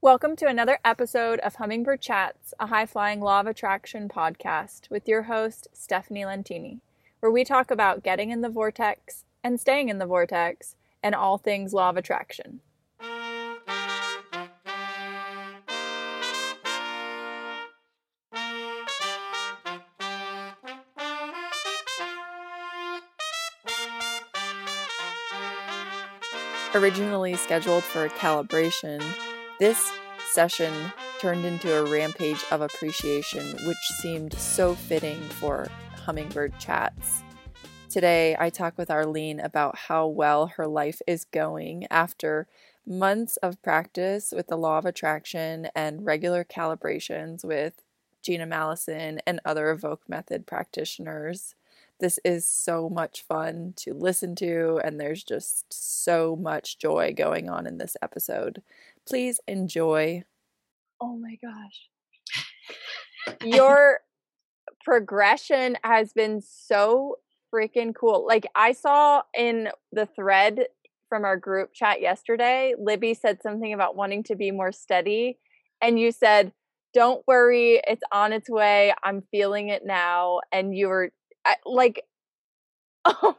Welcome to another episode of Hummingbird Chats, a high flying law of attraction podcast with your host, Stephanie Lentini, where we talk about getting in the vortex and staying in the vortex and all things law of attraction. Originally scheduled for calibration, this session turned into a rampage of appreciation, which seemed so fitting for Hummingbird Chats. Today, I talk with Arlene about how well her life is going after months of practice with the law of attraction and regular calibrations with Gina Mallison and other evoke method practitioners. This is so much fun to listen to, and there's just so much joy going on in this episode. Please enjoy. Oh my gosh. Your progression has been so freaking cool. Like, I saw in the thread from our group chat yesterday, Libby said something about wanting to be more steady. And you said, don't worry, it's on its way. I'm feeling it now. And you were I, like, oh my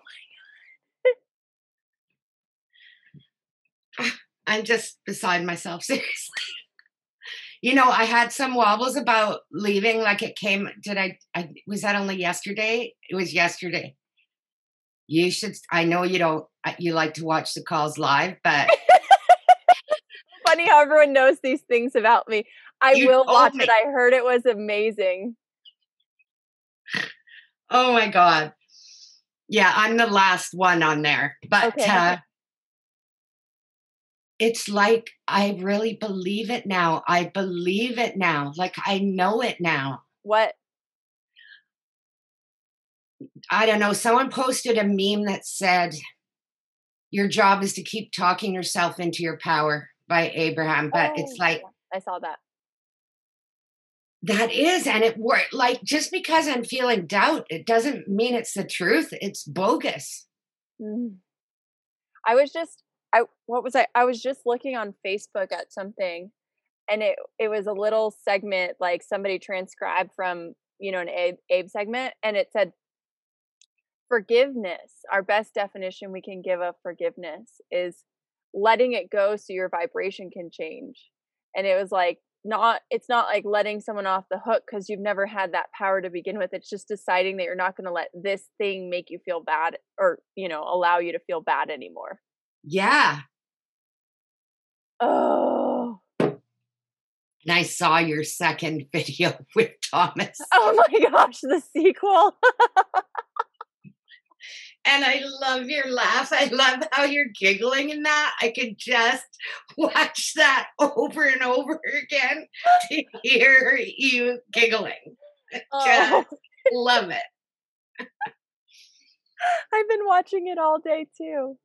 I'm just beside myself, seriously. you know, I had some wobbles about leaving. Like it came, did I, I, was that only yesterday? It was yesterday. You should, I know you don't, you like to watch the calls live, but. Funny how everyone knows these things about me. I you will watch me. it. I heard it was amazing. Oh my God. Yeah, I'm the last one on there. But okay. uh, it's like I really believe it now. I believe it now. Like I know it now. What? I don't know. Someone posted a meme that said, Your job is to keep talking yourself into your power by Abraham. But oh, it's like, I saw that. That is, and it worked. Like just because I'm feeling doubt, it doesn't mean it's the truth. It's bogus. Mm. I was just, I what was I? I was just looking on Facebook at something, and it it was a little segment like somebody transcribed from you know an Abe, Abe segment, and it said forgiveness. Our best definition we can give of forgiveness is letting it go so your vibration can change. And it was like not it's not like letting someone off the hook because you've never had that power to begin with it's just deciding that you're not going to let this thing make you feel bad or you know allow you to feel bad anymore yeah oh and i saw your second video with thomas oh my gosh the sequel and I love your laugh. I love how you're giggling in that. I could just watch that over and over again to hear you giggling. Oh. Just love it. I've been watching it all day too.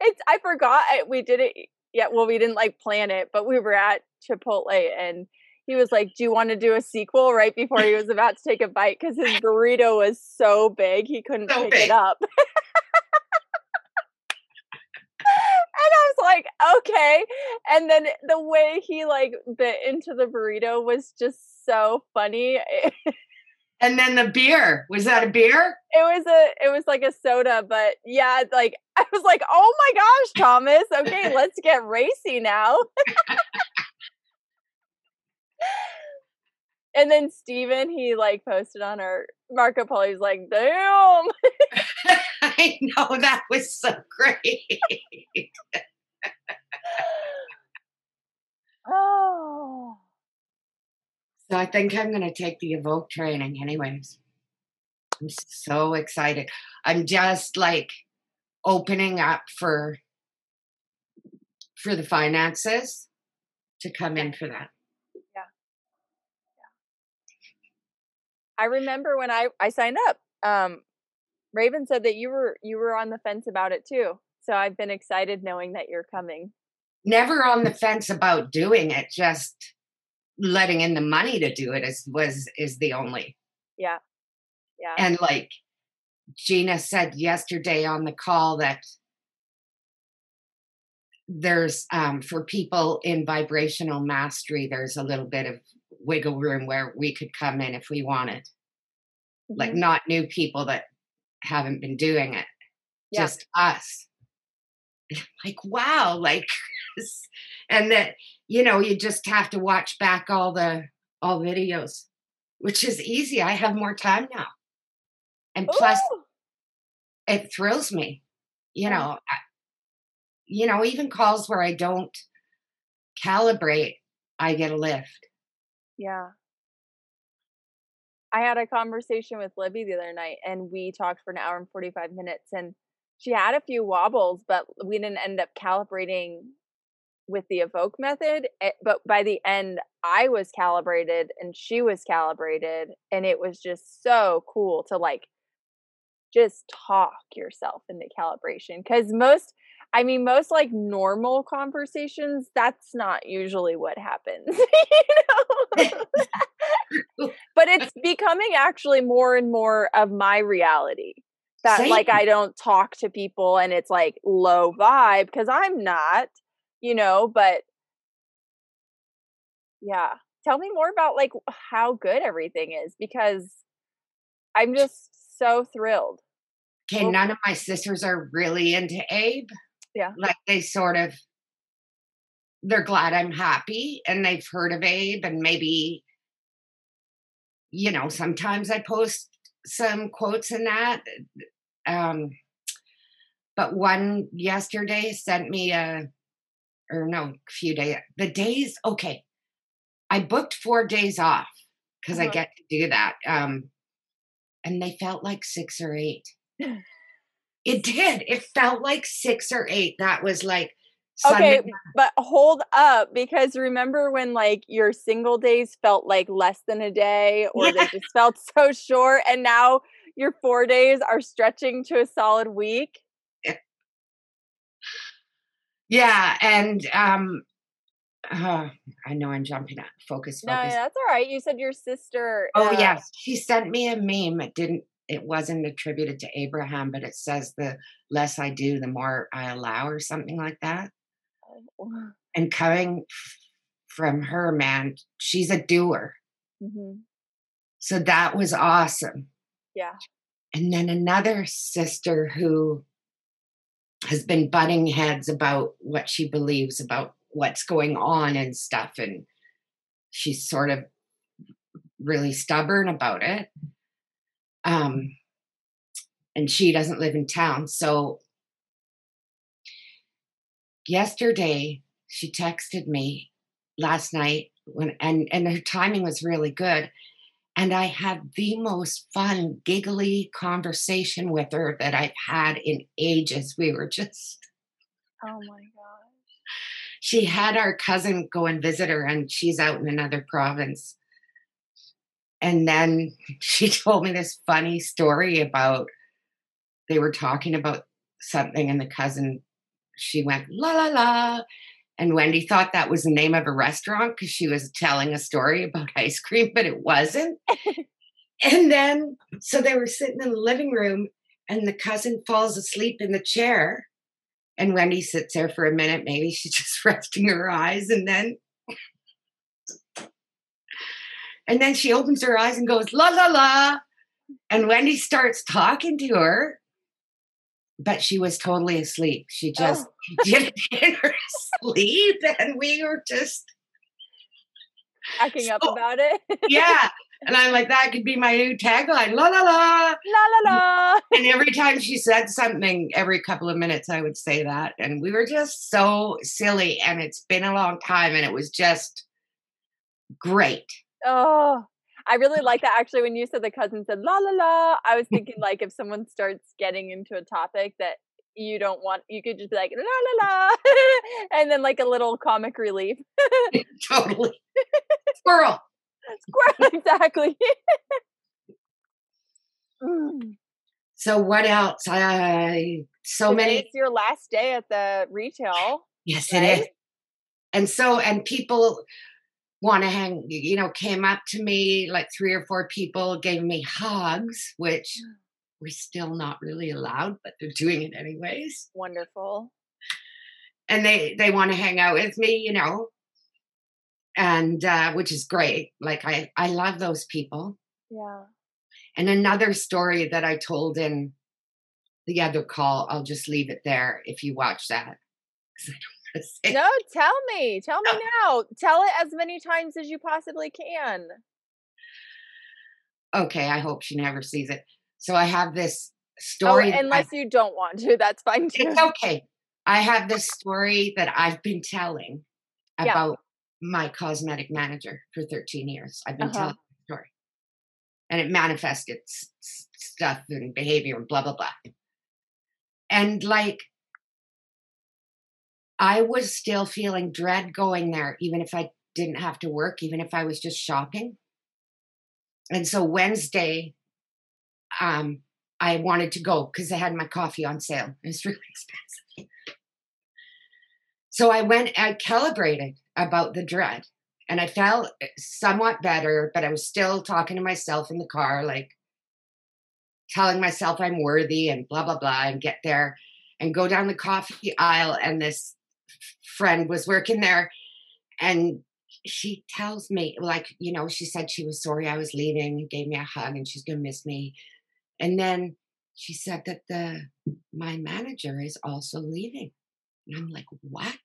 It's I forgot we did it yeah, well we didn't like plan it, but we were at Chipotle and he was like, "Do you want to do a sequel?" Right before he was about to take a bite because his burrito was so big he couldn't so pick big. it up. and I was like, "Okay." And then the way he like bit into the burrito was just so funny. and then the beer was that a beer? It was a it was like a soda, but yeah, like I was like, "Oh my gosh, Thomas! Okay, let's get racy now." and then Steven, he like posted on our Marco Polo. He's like, damn. I know that was so great. oh. So I think I'm going to take the Evoke training, anyways. I'm so excited. I'm just like opening up for for the finances to come in for that. Yeah. yeah. I remember when I I signed up. Um, Raven said that you were you were on the fence about it too. So I've been excited knowing that you're coming. Never on the fence about doing it. Just letting in the money to do it is was is the only. Yeah. Yeah. And like Gina said yesterday on the call that there's um, for people in vibrational mastery, there's a little bit of wiggle room where we could come in if we wanted. Mm-hmm. Like not new people that haven't been doing it, yeah. just us. Like wow, like and that you know you just have to watch back all the all videos, which is easy. I have more time now, and plus, Ooh. it thrills me. You mm. know, you know, even calls where I don't calibrate, I get a lift. Yeah. I had a conversation with Libby the other night and we talked for an hour and 45 minutes and she had a few wobbles, but we didn't end up calibrating with the evoke method. Eh, but by the end, I was calibrated and she was calibrated. And it was just so cool to like just talk yourself into calibration. Cause most, I mean, most like normal conversations, that's not usually what happens, you know? but it's becoming actually more and more of my reality that Same. like I don't talk to people and it's like low vibe because I'm not, you know, but yeah. Tell me more about like how good everything is because I'm just so thrilled. Okay, none of my sisters are really into Abe. Yeah. Like they sort of they're glad I'm happy and they've heard of Abe and maybe you know, sometimes I post some quotes in that. Um but one yesterday sent me a or no, a few days the days okay. I booked four days off because uh-huh. I get to do that. Um and they felt like six or eight. It did. It felt like six or eight. That was like Sunday. Okay, but hold up because remember when like your single days felt like less than a day or yeah. they just felt so short and now your 4 days are stretching to a solid week? Yeah, and um uh, I know I'm jumping at focus. focus. No, that's all right. You said your sister. Oh uh, yes, she sent me a meme. It didn't it wasn't attributed to Abraham, but it says the less I do, the more I allow, or something like that. Oh. And coming from her, man, she's a doer. Mm-hmm. So that was awesome. Yeah. And then another sister who has been butting heads about what she believes about what's going on and stuff. And she's sort of really stubborn about it um, and she doesn't live in town. So yesterday she texted me last night when and and her timing was really good and i had the most fun giggly conversation with her that i've had in ages. We were just oh my gosh. She had our cousin go and visit her and she's out in another province. And then she told me this funny story about they were talking about something and the cousin she went la la la and wendy thought that was the name of a restaurant because she was telling a story about ice cream but it wasn't. And then so they were sitting in the living room and the cousin falls asleep in the chair. And wendy sits there for a minute. Maybe she's just resting her eyes and then and then she opens her eyes and goes, la, la, la. And Wendy starts talking to her, but she was totally asleep. She just oh. did in her sleep. And we were just acting so, up about it. yeah. And I'm like, that could be my new tagline, la la la. La la la. And every time she said something, every couple of minutes, I would say that. And we were just so silly. And it's been a long time. And it was just great. Oh, I really like that. Actually, when you said the cousin said la la la, I was thinking like if someone starts getting into a topic that you don't want, you could just be like la la la, and then like a little comic relief. totally. Squirrel. Squirrel, exactly. mm. So what else? I so Today many. It's your last day at the retail. Yes, right? it is. And so, and people want to hang, you know, came up to me like three or four people, gave me hugs, which mm. we're still not really allowed, but they're doing it anyways. Wonderful. and they they want to hang out with me, you know, and uh, which is great. Like I I love those people. Yeah. And another story that I told in the other call, I'll just leave it there if you watch that. No, tell me. Tell me now. Tell it as many times as you possibly can. Okay, I hope she never sees it. So I have this Oh, story. that unless I- you don't want to, that's fine too. it's okay. I have this story that I've been telling Yeah. about my cosmetic manager for 13 years. I've been Uh-huh. telling the story. And it manifested s- stuff and behavior and blah, blah, blah. And like, I was still feeling dread going there, even if I didn't have to work, even if I was just shopping. And so Wednesday, um, I wanted to go because I had my coffee on sale. It was really expensive. So I went, I calibrated about the dread and I felt somewhat better, but I was still talking to myself in the car, like telling myself I'm worthy and blah, blah, blah, and get there and go down the coffee aisle. And this friend was working there and she tells me, like, you know, she said she was sorry I was leaving, gave me a hug, and she's gonna miss me. And then she said that the my manager is also leaving. And I'm like, what?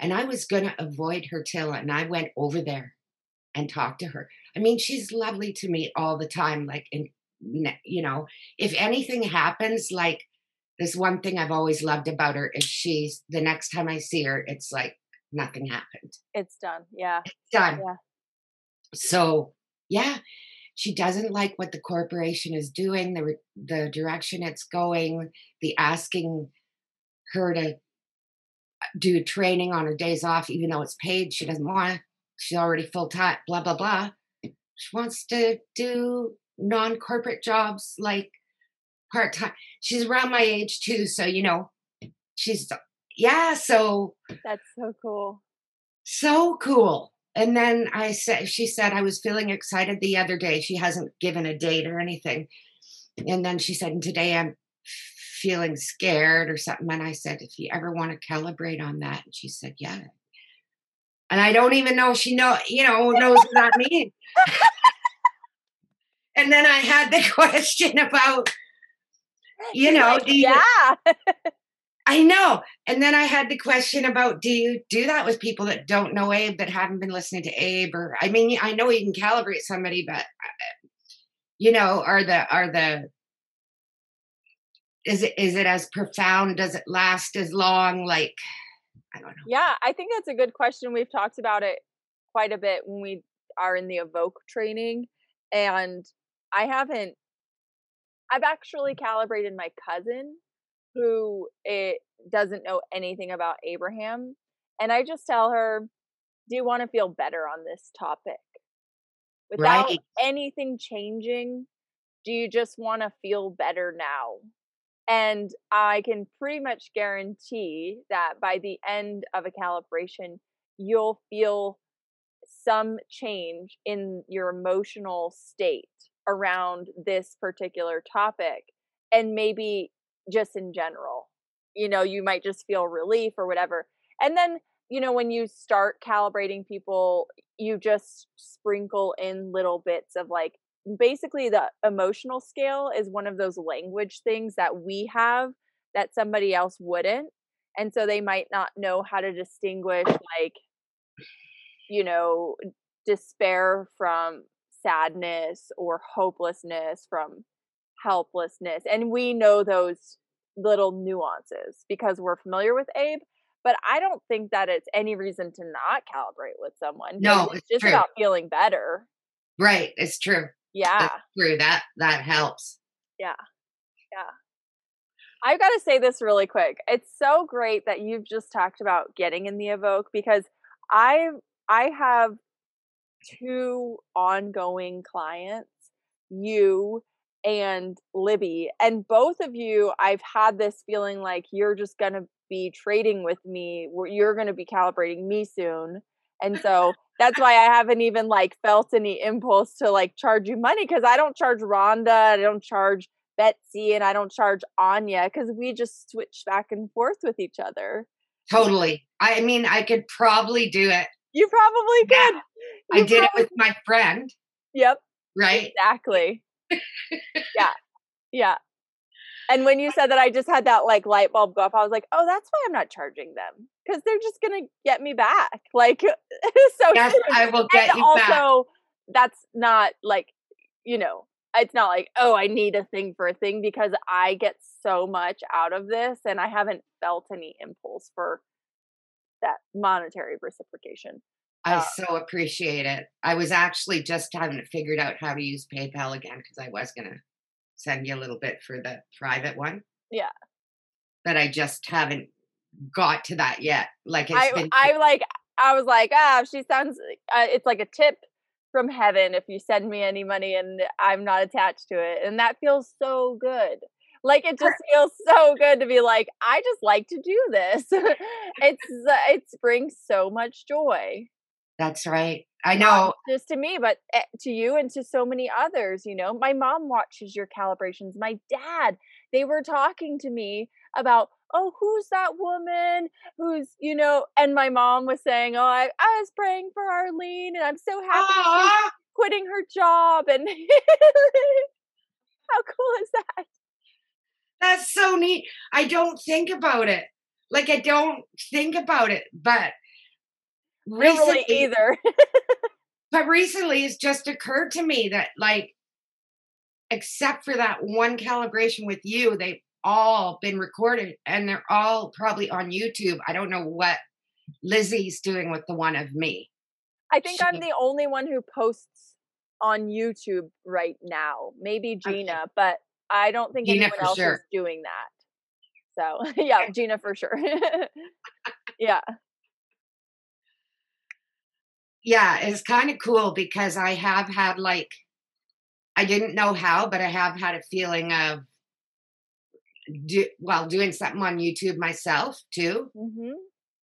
And I was gonna avoid her till and I went over there and talked to her. I mean, she's lovely to me all the time. Like, and you know, if anything happens, like this one thing I've always loved about her is she's the next time I see her, it's like nothing happened. It's done. Yeah. Done. Yeah. So yeah, she doesn't like what the corporation is doing, the the direction it's going, the asking her to uh, do training on her days off, even though it's paid. She doesn't want. to. She's already full time. Blah blah blah. She wants to do non corporate jobs like part time. She's around my age too, so you know, she's yeah. So That's so cool. so cool. And then I said, she said, I was feeling excited the other day. She hasn't given a date or anything. And then she said, and today I'm feeling scared or something. And I said, if you ever want to calibrate on that. And she said, yeah. And I don't even know if she know, you know, knows what that means. and then I had the question about, you She's know, like, you, yeah. I know. And then I had the question about do you do that with people that don't know Abe, that haven't been listening to Abe? Or, I mean, I know you can calibrate somebody, but, uh, you know, are the, are the, is it, is it as profound? Does it last as long? Like, I don't know. Yeah, I think that's a good question. We've talked about it quite a bit when we are in the evoke training. And I haven't, I've actually calibrated my cousin who it doesn't know anything about Abraham. And I just tell her, Do you want to feel better on this topic? Without Right. anything changing, do you just want to feel better now? And I can pretty much guarantee that by the end of a calibration, you'll feel some change in your emotional state around this particular topic. And maybe just in general, you know, you might just feel relief or whatever. And then, you know, when you start calibrating people, you just sprinkle in little bits of like, basically the emotional scale is one of those language things that we have that somebody else wouldn't and so they might not know how to distinguish like you know despair from sadness or hopelessness from helplessness and we know those little nuances because we're familiar with abe but i don't think that it's any reason to not calibrate with someone No, it's it's just true. about feeling better Right. It's true. yeah That's true. That, that helps. Yeah yeah i've got to say this really quick. It's so great that you've just talked about getting in the evoke because I I have two ongoing clients, you and Libby, and both of you I've had this feeling like you're just going to be trading with me, you're going to be calibrating me soon. And so that's why I haven't even like felt any impulse to like charge you money because I don't charge Rhonda, I don't charge Betsy and I don't charge Anya because we just switch back and forth with each other. Totally. I mean, I could probably do it. You probably Yeah. could. I You did it with my friend, Yep. right? Exactly. yeah. Yeah. And when you said that, I just had that like light bulb go off. I was like, oh, that's why I'm not charging them because they're just going to get me back. Like, so Yes. I will get and you also, back. that's not like, you know, it's not like, oh, I need a thing for a thing because I get so much out of this and I haven't felt any impulse for that monetary reciprocation. I uh, so appreciate it. I was actually just having figured out how to use PayPal again because I was going to send you a little bit for the private one. Yeah. But I just haven't got to that yet. Like it's I, been I like, I was like, ah, she sounds, uh, it's like a tip from heaven if you send me any money and I'm not attached to it. And that feels so good. Like it just feels so good to be like, I just like to do this. it's, uh, it brings so much joy. that's right. I not know. just to me, but eh, to you and to so many others. You know, my mom watches your calibrations. My dad, they were talking to me about, oh, who's that woman who's, you know, and my mom was saying, oh, I, I was praying for Arlene and I'm so happy she's quitting her job. And how cool is that? That's so neat. I don't think about it. Like I don't think about it, but don't really recently, either. but recently it's just occurred to me that like except for that one calibration with you they've all been recorded and they're all probably on youtube i don't know what lizzie's doing with the one of me I think I'm the only one who posts on YouTube right now. Maybe Gina, but I don't think Gina anyone else sure. is doing that. So yeah, Gina for sure. yeah. yeah it's kind of cool because i have had like i didn't know how but i have had a feeling of do, well doing something on youtube myself too hmm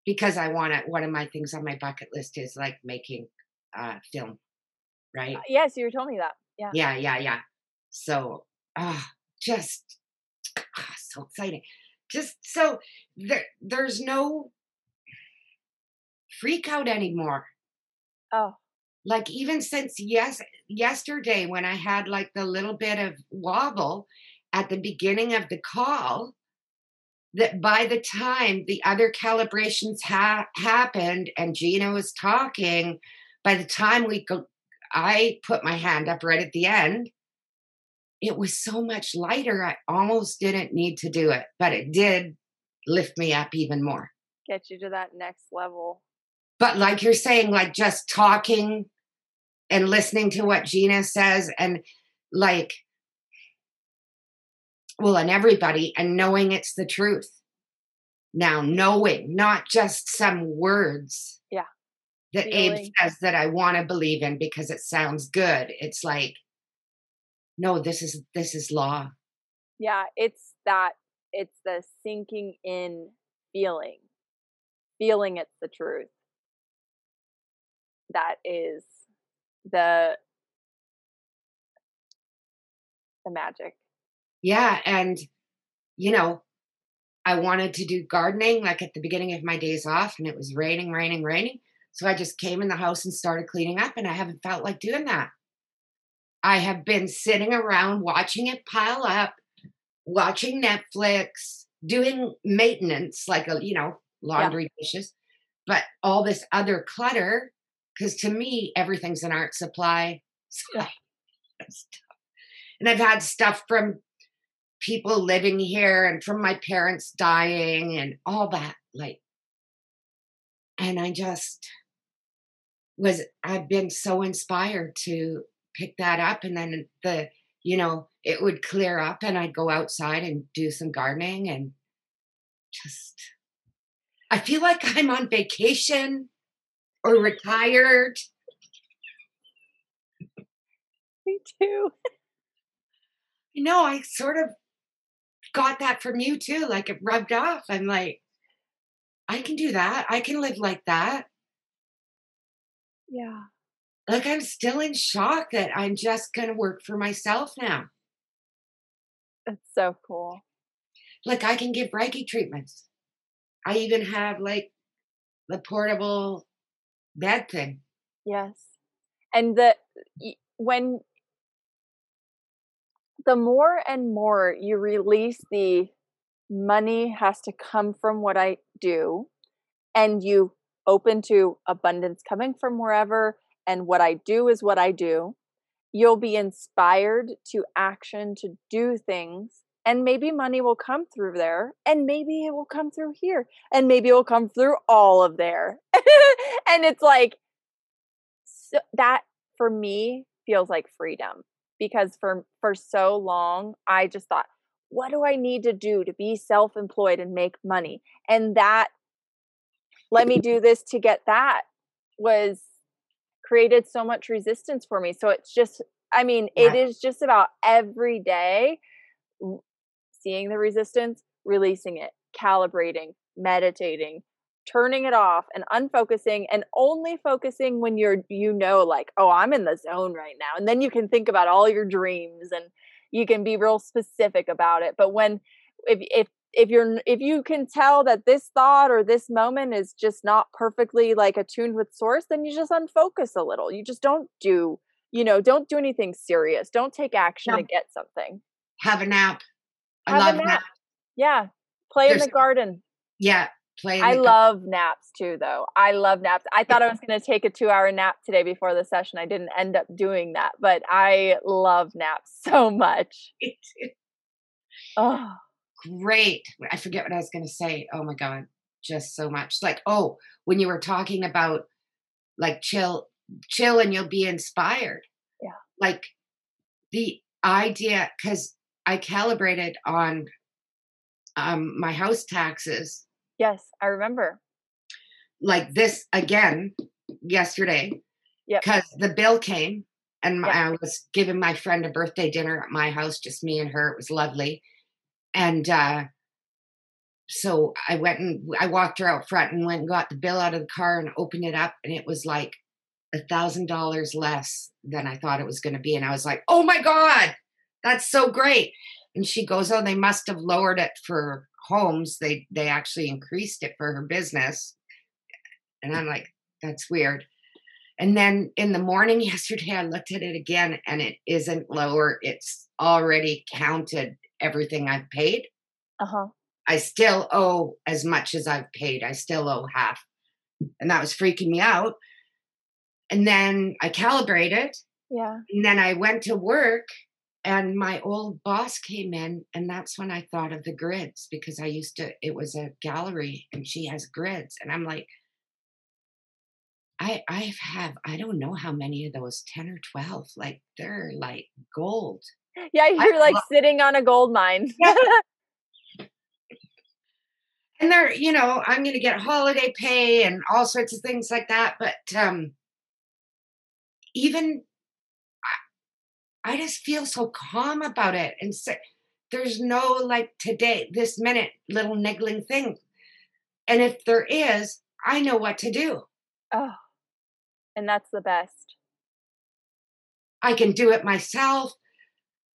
because i want to one of my things on my bucket list is like making uh film right Yes, you were told me that. Yeah. yeah yeah yeah so ah just ah, so exciting. Just so there there's no freak out anymore. Oh, like even since yes yesterday when i had like the little bit of wobble at the beginning of the call that by the time the other calibrations ha- happened and gina was talking by the time we go i put my hand up right at the end it was so much lighter i almost didn't need to do it but it did lift me up even more get you to that next level. but like you're saying like just talking and listening to what gina says and like well and everybody and knowing it's the truth now knowing not just some words Yeah. that abe says that i want to believe in because it sounds good it's like no this is this is law Yeah, it's that it's the sinking in feeling. Feeling it's the truth. That is the the magic. Yeah, and you know, I wanted to do gardening like at the beginning of my days off, and it was raining, raining, raining. So I just came in the house and started cleaning up, and I haven't felt like doing that. I have been sitting around watching it pile up, watching Netflix, doing maintenance like a you know laundry dishes, but all this other clutter. Because to me, everything's an art supply. So And I've had stuff from people living here and from my parents dying and all that like and i just was i've been so inspired to pick that up and then the you know it would clear up and i'd go outside and do some gardening and just i feel like i'm on vacation or retired Me too. you know i sort of got that from you too like it rubbed off i'm like i can do that i can live like that Yeah. Like i'm still in shock that i'm just going to work for myself now It's so cool. like i can give reiki treatments I even have like the portable bed thing. Yes. And the when the more and more you release the money has to come from what I do and you open to abundance coming from wherever and what I do is what I do, you'll be inspired to action to do things and maybe money will come through there and maybe it will come through here and maybe it will come through all of there. And it's like so that for me feels like freedom because for for so long I just thought what do I need to do to be self-employed and make money? And that let me do this to get that was created so much resistance for me so it's just I mean yeah. it is just about every day seeing the resistance releasing it calibrating meditating turning it off and unfocusing and only focusing when you're you know like oh i'm in the zone right now and then you can think about all your dreams and you can be real specific about it but when if if if you're if you can tell that this thought or this moment is just not perfectly like attuned with source then you just unfocus a little you just don't do you know don't do anything serious don't take action no. to get something have a nap i have love nap. nap. yeah play There's, in the garden yeah play. I love naps too, though. I love naps. I thought I was going to take a two hour nap today before the session. I didn't end up doing that, but I love naps so much. oh, great. I forget what I was going to say. Oh my God. Just so much. Like, oh, when you were talking about like chill, chill and you'll be inspired. Yeah. Like the idea, because I calibrated on um, my house taxes Yes, I remember. Like this again yesterday. Yeah. Because the bill came and yep. I was giving my friend a birthday dinner at my house, just me and her. It was lovely. And uh, so I went and I walked her out front and went and got the bill out of the car and opened it up. And it was like a thousand dollars less than I thought it was going to be. And I was like, oh my God, that's so great. And she goes, oh, they must have lowered it for homes they they actually increased it for her business and i'm like that's weird and then in the morning yesterday i looked at it again and it isn't lower it's already counted everything i've paid. Uh-huh. I still owe as much as i've paid. I still owe half. And that was freaking me out. And then i calibrated. Yeah. And then i went to work and my old boss came in and that's when i thought of the grids because i used to it was a gallery and she has grids. And i'm like i i have i don't know how many of those 10 or 12 like they're like gold yeah you're I like love- sitting on a gold mine yeah. and they're you know i'm going to get holiday pay and all sorts of things like that but um even I just feel so calm about it. And so, there's no like today, this minute little niggling thing. And if there is, I know what to do. Oh, and that's the best. I can do it myself.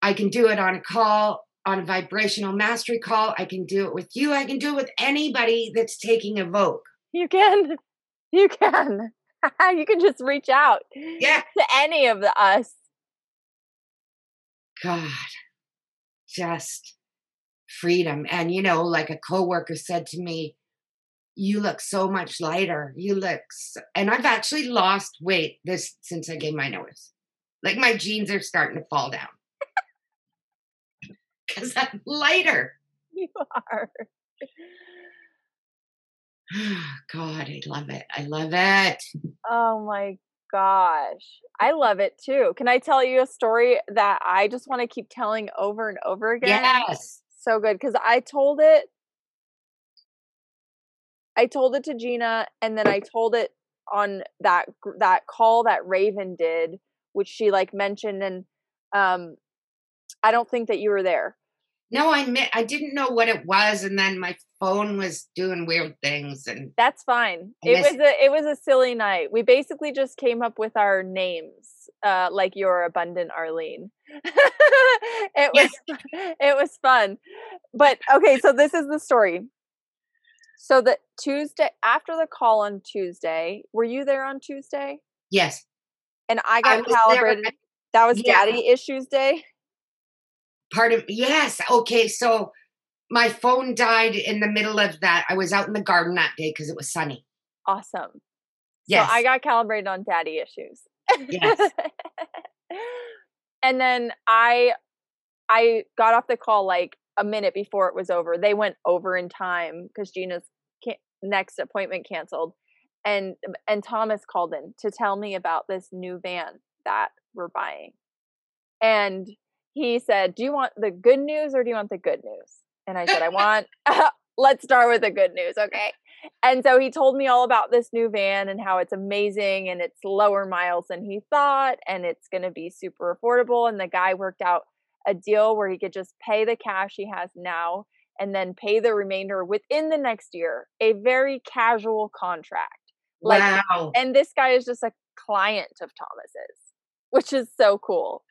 I can do it on a call, on a vibrational mastery call. I can do it with you. I can do it with anybody that's taking a Evoke. You can. You can. you can just reach out. Yeah. To any of the us God, just freedom. And, you know, like a coworker said to me, you look so much lighter. You look, so, and I've actually lost weight this since I gave my notice. Like my jeans are starting to fall down because I'm lighter. You are. God, I love it. I love it. Oh my gosh. I love it too. Can I tell you a story that I just want to keep telling over and over again? Yes. So good because I told it I told it to Gina and then I told it on that that call that Raven did which she like mentioned and um I don't think that you were there. No, I met, I didn't know what it was, and then my phone was doing weird things, and that's fine. It was a it was a silly night. We basically just came up with our names, uh, like your abundant Arlene. it was it was fun, but okay. So this is the story. So the Tuesday after the call on Tuesday, were you there on Tuesday? Yes. And I got I calibrated. There. That was yeah. daddy issues day. Part of yes. Okay, so my phone died in the middle of that. I was out in the garden that day because it was sunny. Awesome. Yes. So I got calibrated on daddy issues. Yes. and then I I got off the call like a minute before it was over. They went over in time because Gina's next appointment canceled, and and Thomas called in to tell me about this new van that we're buying, and he said, "Do you want the good news or do you want the good news?" And I said, "I want." let's start with the good news, okay? And so he told me all about this new van and how it's amazing and it's lower miles than he thought and it's going to be super affordable. And the guy worked out a deal where he could just pay the cash he has now and then pay the remainder within the next year. A very casual contract. Like, wow. And this guy is just a client of Thomas's, which is so cool.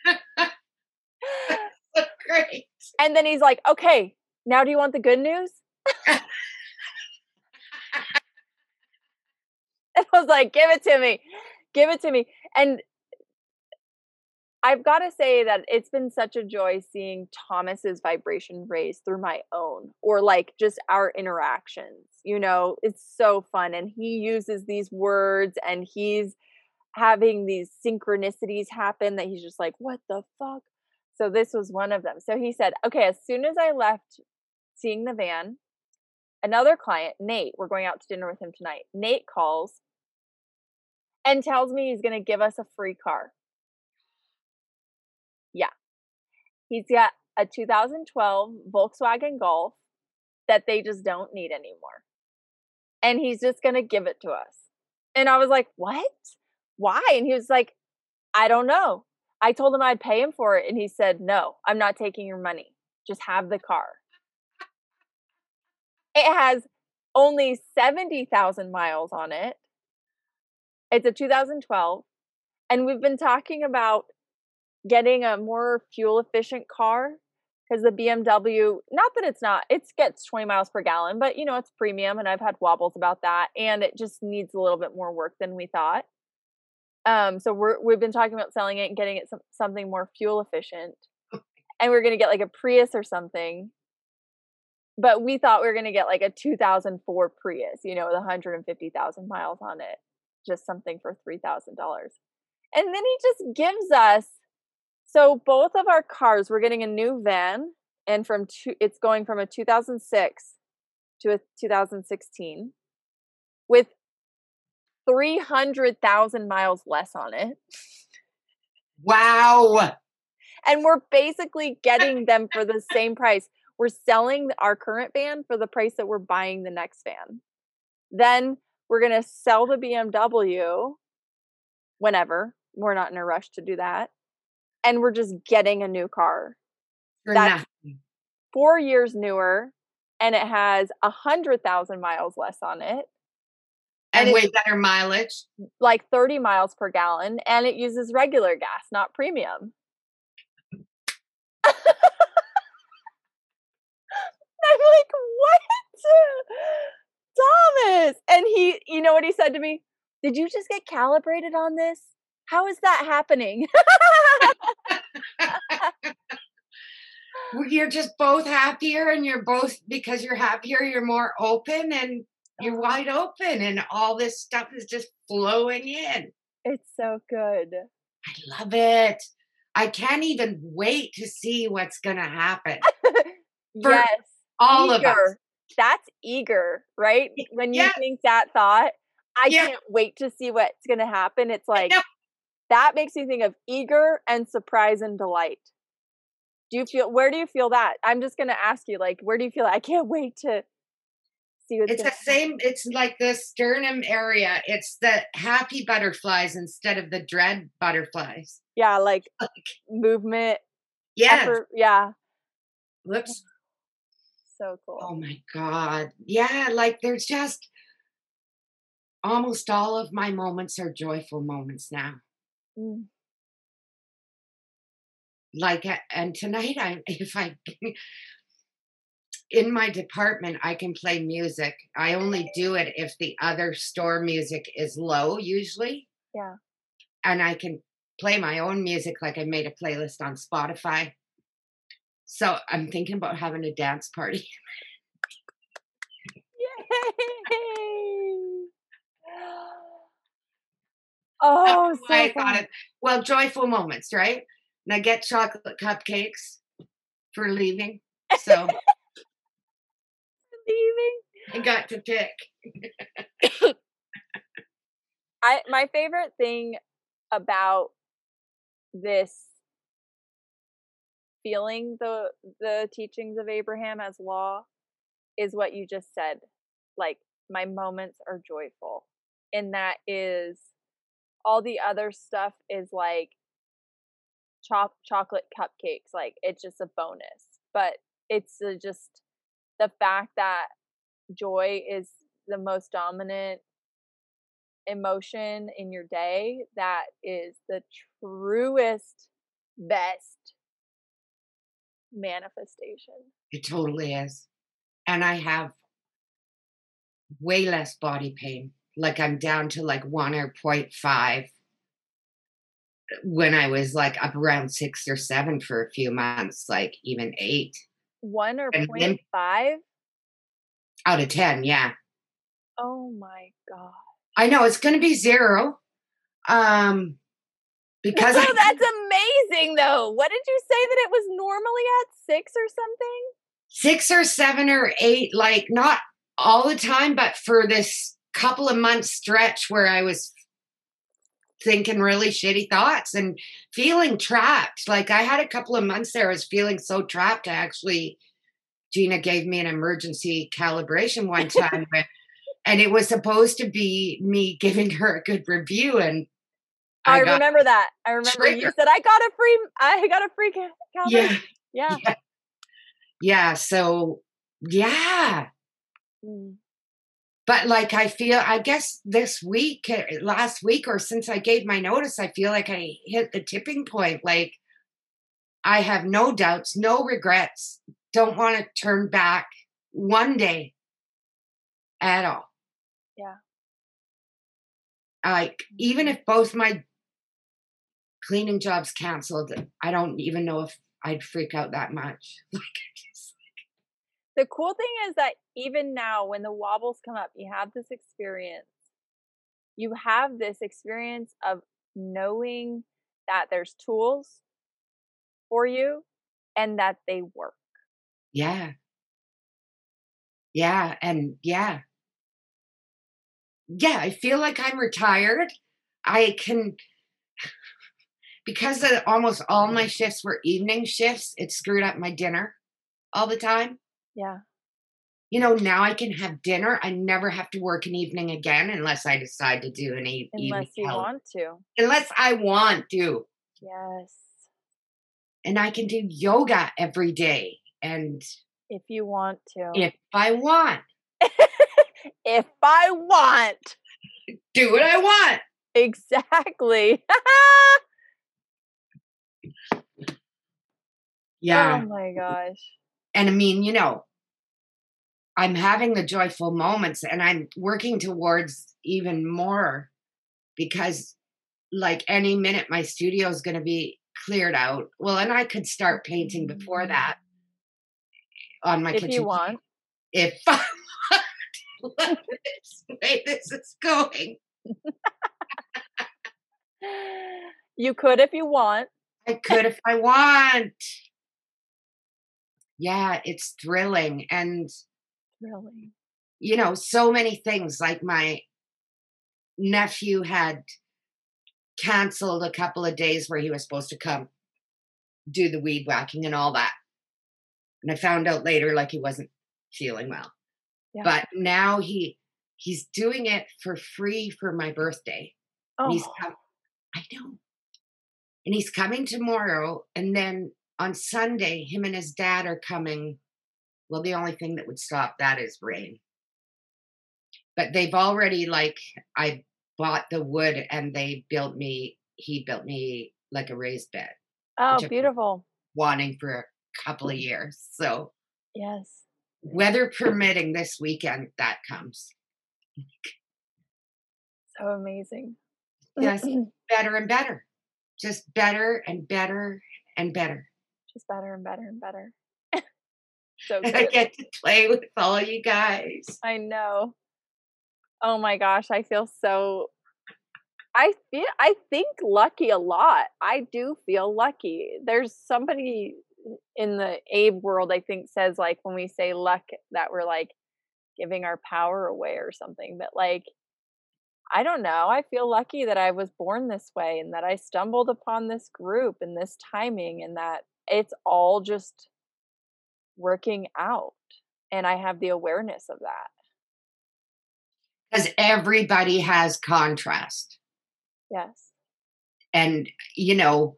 great. And then he's like, okay, now do you want the good news? and I was like, give it to me. Give it to me. And I've got to say that it's been such a joy seeing Thomas's vibration raise through my own or like just our interactions. You know, it's so fun. And he uses these words and he's having these synchronicities happen that he's just like, what the fuck? So this was one of them. So he said, okay, as soon as I left seeing the van, another client, Nate, we're going out to dinner with him tonight. Nate calls and tells me he's going to give us a free car. Yeah. He's got a 2012 Volkswagen Golf that they just don't need anymore. And he's just going to give it to us. And I was like, what? Why? And he was like, I don't know. I told him I'd pay him for it. And he said, no, I'm not taking your money. Just have the car. It has only 70,000 miles on it. It's a 2012. And we've been talking about getting a more fuel efficient car because the BMW, not that it's not, it gets 20 miles per gallon, but you know, it's premium and I've had wobbles about that and it just needs a little bit more work than we thought. Um, so we're, we've been talking about selling it and getting it some, something more fuel efficient. And we're going to get like a Prius or something. But we thought we were going to get like a 2004 Prius, you know, with 150,000 miles on it, just something for $3,000. And then he just gives us so both of our cars, we're getting a new van, and from two, it's going from a 2006 to a 2016 with 300,000 miles less on it. Wow. And we're basically getting them for the same price. We're selling our current van for the price that we're buying the next van. Then we're going to sell the BMW whenever. We're not in a rush to do that and we're just getting a new car. For That's nothing. four years newer, and it has a hundred thousand miles less on it. And, and way better mileage. Like 30 miles per gallon, and it uses regular gas, not premium. I'm like, what? Thomas. And he, you know what he said to me? Did you just get calibrated on this? How is that happening? you're just both happier and you're both because you're happier you're more open and you're wide open and all this stuff is just flowing in it's so good i love it i can't even wait to see what's gonna happen yes all eager. of us that's eager right when you yes. think that thought i yeah. can't wait to see what's gonna happen it's like that makes me think of eager and surprise and delight. Do you feel where do you feel that? I'm just gonna ask you, like, where do you feel I can't wait to see what's It's the same, it's like the sternum area. It's the happy butterflies instead of the dread butterflies. Yeah, like, like movement. Yeah. Yeah. Whoops. So cool. Oh my God. Yeah, like there's just almost all of my moments are joyful moments now. Mm. Like, and tonight, I if I in my department, I can play music. I only do it if the other store music is low, usually. Yeah. And I can play my own music, like I made a playlist on Spotify. So I'm thinking about having a dance party. Yay! Oh, so I thought it. Well, joyful moments, right? And I get chocolate cupcakes for leaving. So I got to pick. I my favorite thing about this feeling the the teachings of Abraham as law is what you just said. Like my moments are joyful. And that is all the other stuff is like chop chocolate cupcakes. Like it's just a bonus. But it's just the fact that joy is the most dominant emotion in your day that is the truest best manifestation It totally is. And I have way less body pain. Like I'm down to like one or 0.5 when I was like up around six or seven for a few months, like even eight one or And point then- five out of 10. Yeah. oh my god I know it's going to be zero. Um, because no, I, that's amazing though what did you say that it was normally at six or something six or seven or eight, like not all the time, but for this couple of months stretch where I was thinking really shitty thoughts and feeling trapped. Like I had a couple of months there, I was feeling so trapped. I actually, Gina gave me an emergency calibration one time, and it was supposed to be me giving her a good review. And i, got- remember that i remember you said i got a free i got a free ca- yeah, yeah yeah, yeah. So yeah, Mm. but like I feel, I guess this week, uh, last week, or since I gave my notice, I feel like I hit the tipping point. Like I have no doubts, no regrets. Don't want to turn back one day at all. Yeah. Like even mm-hmm. if both my cleaning jobs canceled, I don't even know if I'd freak out that much. Like I just, the cool thing is that even now when the wobbles come up you have this experience you have this experience of knowing that there's tools for you and that they work yeah. Yeah, and yeah. Yeah, I feel like I'm retired. I can because of almost all my shifts were evening shifts, it screwed up my dinner all the time. yeah You know, now I can have dinner. I never have to work an evening again unless I decide to do an e- evening. unless you want to Unless I want to. yes And I can do yoga every day. And if you want to. If I want, if i want. Do what I want. exactly. Oh yeah. oh my gosh. And I mean, you know, I'm having the joyful moments and I'm working towards even more because like any minute my studio is going to be cleared out. Well, and I could start painting before mm-hmm. that on my if kitchen. you want If I want. This way this is going. you could if you want I could if I want. Yeah, it's thrilling and really you know, so many things. Like my nephew had canceled a couple of days where he was supposed to come do the weed whacking and all that. And I found out later like he wasn't feeling well. Yeah. But now he he's doing it for free for my birthday. And he's oh I know. And he's coming tomorrow and then on Sunday him and his dad are coming. Well, the only thing that would stop that is rain. But they've already like I bought the wood and they built me he built me like a raised bed oh beautiful wanting for couple of years. So yes weather permitting this weekend, that comes. So amazing. Yes, better and better. Just better and better and better. Just better and better and better. so And I get to play with all you guys. I know. Oh my gosh, I feel so I feel I think lucky a lot. I do feel lucky. There's somebody in the Abe world I think says like when we say luck that we're like giving our power away or something. But like I don't know. I feel lucky that I was born this way and that I stumbled upon this group and this timing and that it's all just working out and I have the awareness of that. Because everybody has contrast. Yes. And, you know,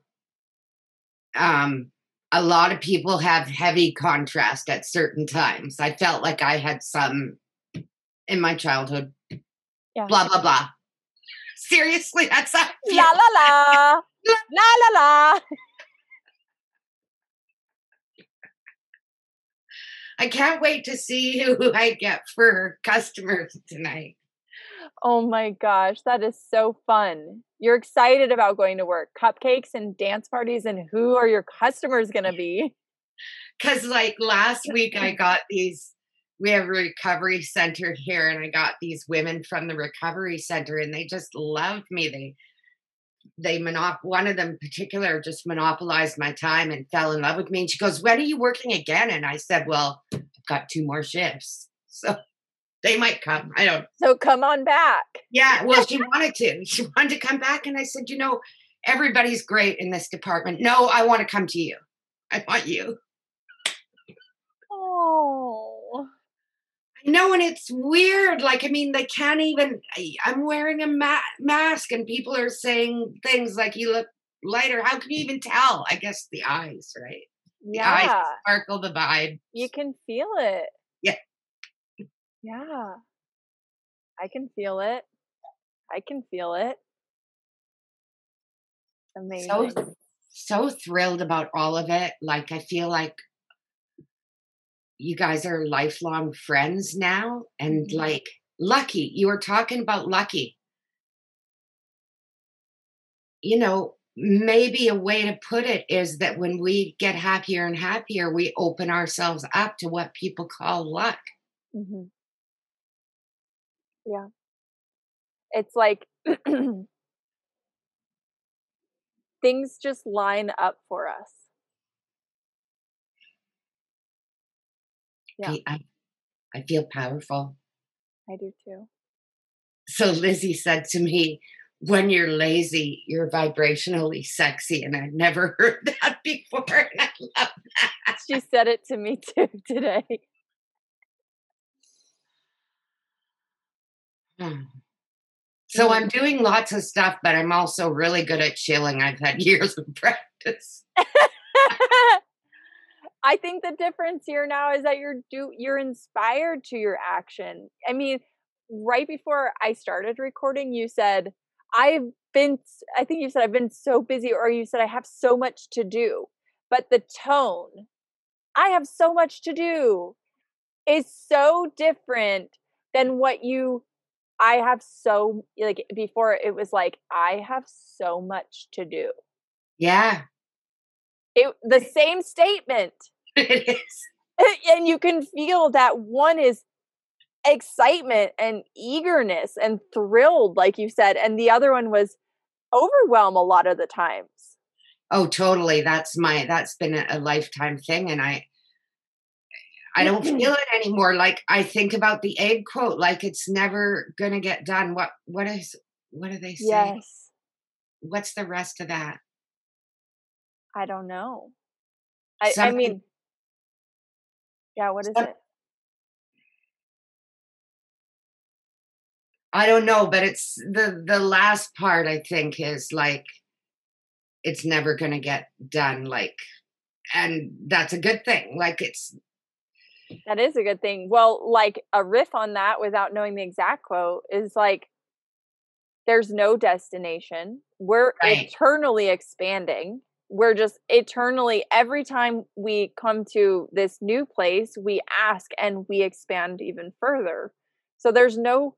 um, a lot of people have heavy contrast at certain times. I felt like I had some in my childhood. Yeah. Blah, blah, blah. Seriously, that's how La la la. la la la. I can't wait to see who I get for customers tonight. Oh my gosh, that is so fun. You're excited about going to work, cupcakes and dance parties, and who are your customers going to be? Because, like, last week I got these. We have a recovery center here, and I got these women from the recovery center, and they just loved me. They, they monop. One of them in particular just monopolized my time and fell in love with me. And she goes, "When are you working again?" And I said, "Well, I've got two more shifts, so they might come. I don't So come on back. Yeah, well, she wanted to. She wanted to come back, and I said, you know, everybody's great in this department. No, I want to come to you. I want you. Oh. I know, and it's weird. Like, I mean, they can't even. I- I'm wearing a ma- mask, and people are saying things like, "You look lighter." How can you even tell? I guess the eyes, right? The eyes Yeah, sparkle the vibe. you can feel it. Yeah. I can feel it. I can feel it. Amazing. So, so thrilled about all of it. Like, I feel like you guys are lifelong friends now, and Mhm. like lucky. You were talking about lucky. You know, maybe a way to put it is that when we get happier and happier, we open ourselves up to what people call luck. hmm Yeah. It's like things just line up for us. Yeah. I, I, I feel powerful. I do too. So Lizzie said to me, when you're lazy, you're vibrationally sexy. And I've never heard that before. And I love that. She said it to me too today. Mm. So mm. I'm doing lots of stuff, but I'm also really good at chilling. I've had years of practice. I think the difference here now is that you're do you're inspired to your action. I mean, right before I started recording, you said I've been I think you said I've been so busy or you said I have so much to do. But the tone, I have so much to do is so different than what you I have so like before it was like I have so much to do. Yeah, It the same statement it is. and you can feel that one is excitement and eagerness and thrilled like you said and the other one was overwhelm a lot of the times Oh, totally. That's my, that's been a, a lifetime thing. And I, I don't mm-hmm. feel it anymore. Like I think about the egg quote, like it's never going to get done. What, what is, what do they say? yes What's the rest of that? i don't know i, I mean yeah what is some- it I don't know, but it's the the last part I think is like it's never going to get done like and that's a good thing. Like it's that is a good thing well like a riff on that without knowing the exact quote is like there's no destination we're Right. eternally expanding we're just eternally every time we come to this new place we ask and we expand even further so there's no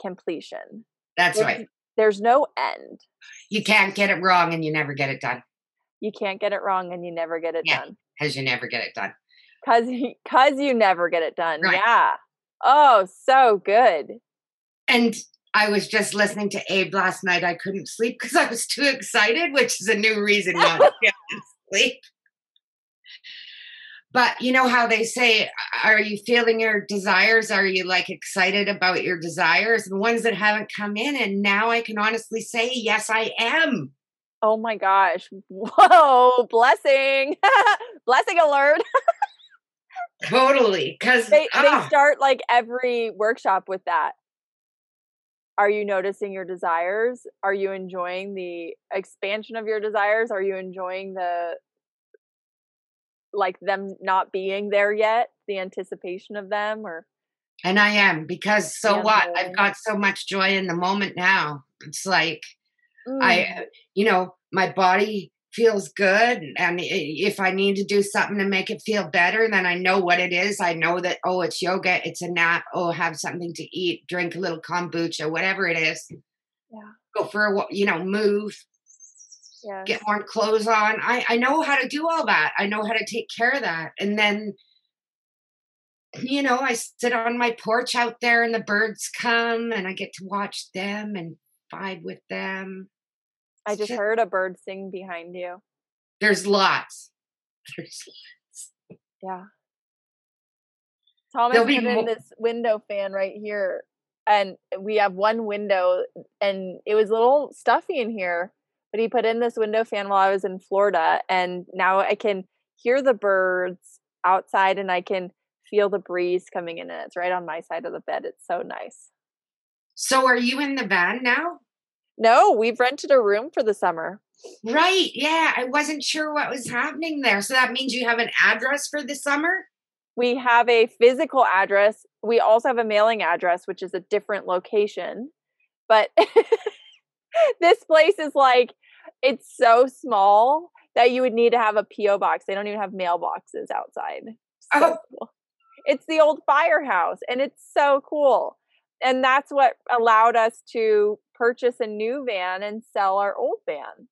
completion That's there's, right. there's no end You can't get it wrong and you never get it done you can't get it wrong and you never get it Yeah. done because you never get it done. Cuz cuz you never get it done Right. yeah oh so good And I was just listening to Abe last night. I couldn't sleep because I was too excited, which is a new reason not to to sleep. But you know how they say, are you feeling your desires? Are you like excited about your desires? The ones that haven't come in. And now I can honestly say, yes, I am. oh my gosh whoa blessing blessing alert Totally. Because they they ah, start like every workshop with that are you noticing your desires are you enjoying the expansion of your desires are you enjoying the like them not being there yet the anticipation of them or and I am because so Yeah, what? boy. I've got so much joy in the moment now. It's like, Mm, I, you know, my body feels good. And if I need to do something to make it feel better, then I know what it is. I know that, oh, it's yoga, it's a nap, oh, have something to eat, drink a little kombucha, whatever it is. Yeah. Go for a, you know, move, yes. get warm clothes on. I, I know how to do all that. I know how to take care of that. And then, you know, I sit on my porch out there and the birds come and I get to watch them and vibe with them. I just heard a bird sing behind you There's lots. There's lots. yeah thomas put in this window fan right here and we have one window and it was a little stuffy in here but he put in this window fan while i was in florida and now i can hear the birds outside and i can feel the breeze coming in and it's right on my side of the bed it's so nice So are you in the van now? No we've rented a room for the summer Right. Yeah. I wasn't sure what was happening there. So that means you have an address for the summer? we have a physical address we also have a mailing address which is a different location but this place is like it's so small that you would need to have a po box they don't even have mailboxes outside so Oh. cool. it's the old firehouse and it's so cool and that's what allowed us to purchase a new van and sell our old van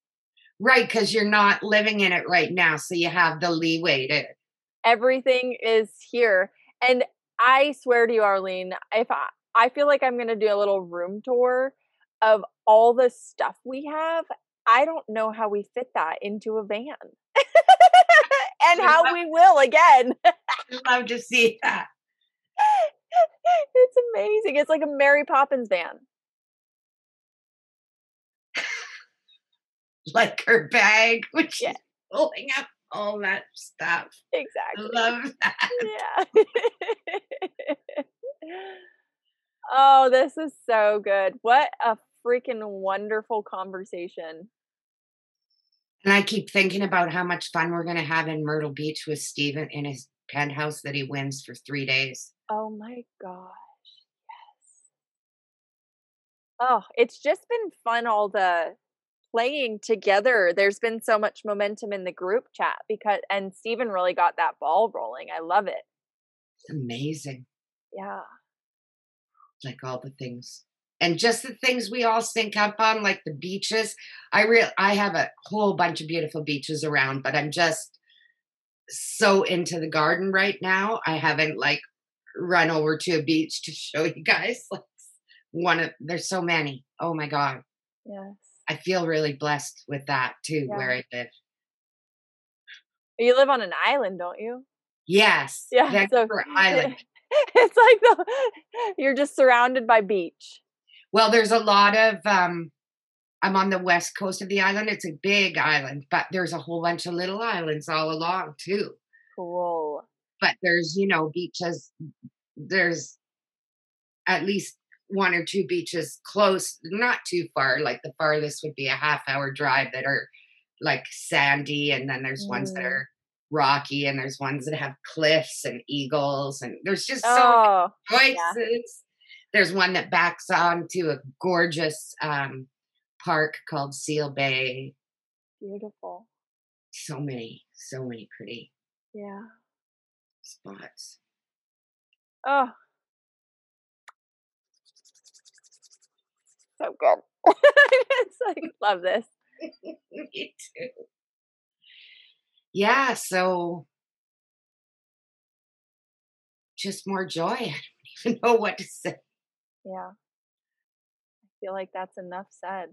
Right. Because you're not living in it right now. So you have the leeway to. everything is here and i swear to you arlene if i i feel like i'm going to do a little room tour of all the stuff we have i don't know how we fit that into a van and how we will again I'd love to see that. it's amazing it's like a mary poppins van Like her bag, which Yeah. is pulling up all that stuff. I exactly love that. yeah oh this is so good what a freaking wonderful conversation And I keep thinking about how much fun we're going to have in Myrtle Beach with Steven in his penthouse that he wins for three days. Oh my gosh. Yes. Oh, it's just been fun all the playing together. There's been so much momentum in the group chat because and Steven really got that ball rolling. I love it. It's amazing. Yeah. like all the things and just the things we all sync up on like the beaches i real i have a whole bunch of beautiful beaches around but i'm just so into the garden right now i haven't like run over to a beach to show you guys like one of there's so many oh my god Yes. i feel really blessed with that too where i live You live on an island, don't you? yes Yeah, so- island it's like the you're just surrounded by beach. Well, there's a lot of um I'm on the west coast of the island. It's a big island, but there's a whole bunch of little islands all along too. Cool. But there's, you know, beaches there's at least one or two beaches close, not too far. Like the farthest would be a half hour drive that are like sandy and then there's ones that Mm. are rocky and there's ones that have cliffs and eagles and there's just so Oh, choices. There's one that backs onto a gorgeous um, park called Seal Bay. beautiful. so many, so many pretty Yeah. Spots. Oh. So good. like love this. Me too. Yeah, so just more joy. I don't even know what to say. Yeah. I feel like that's enough said.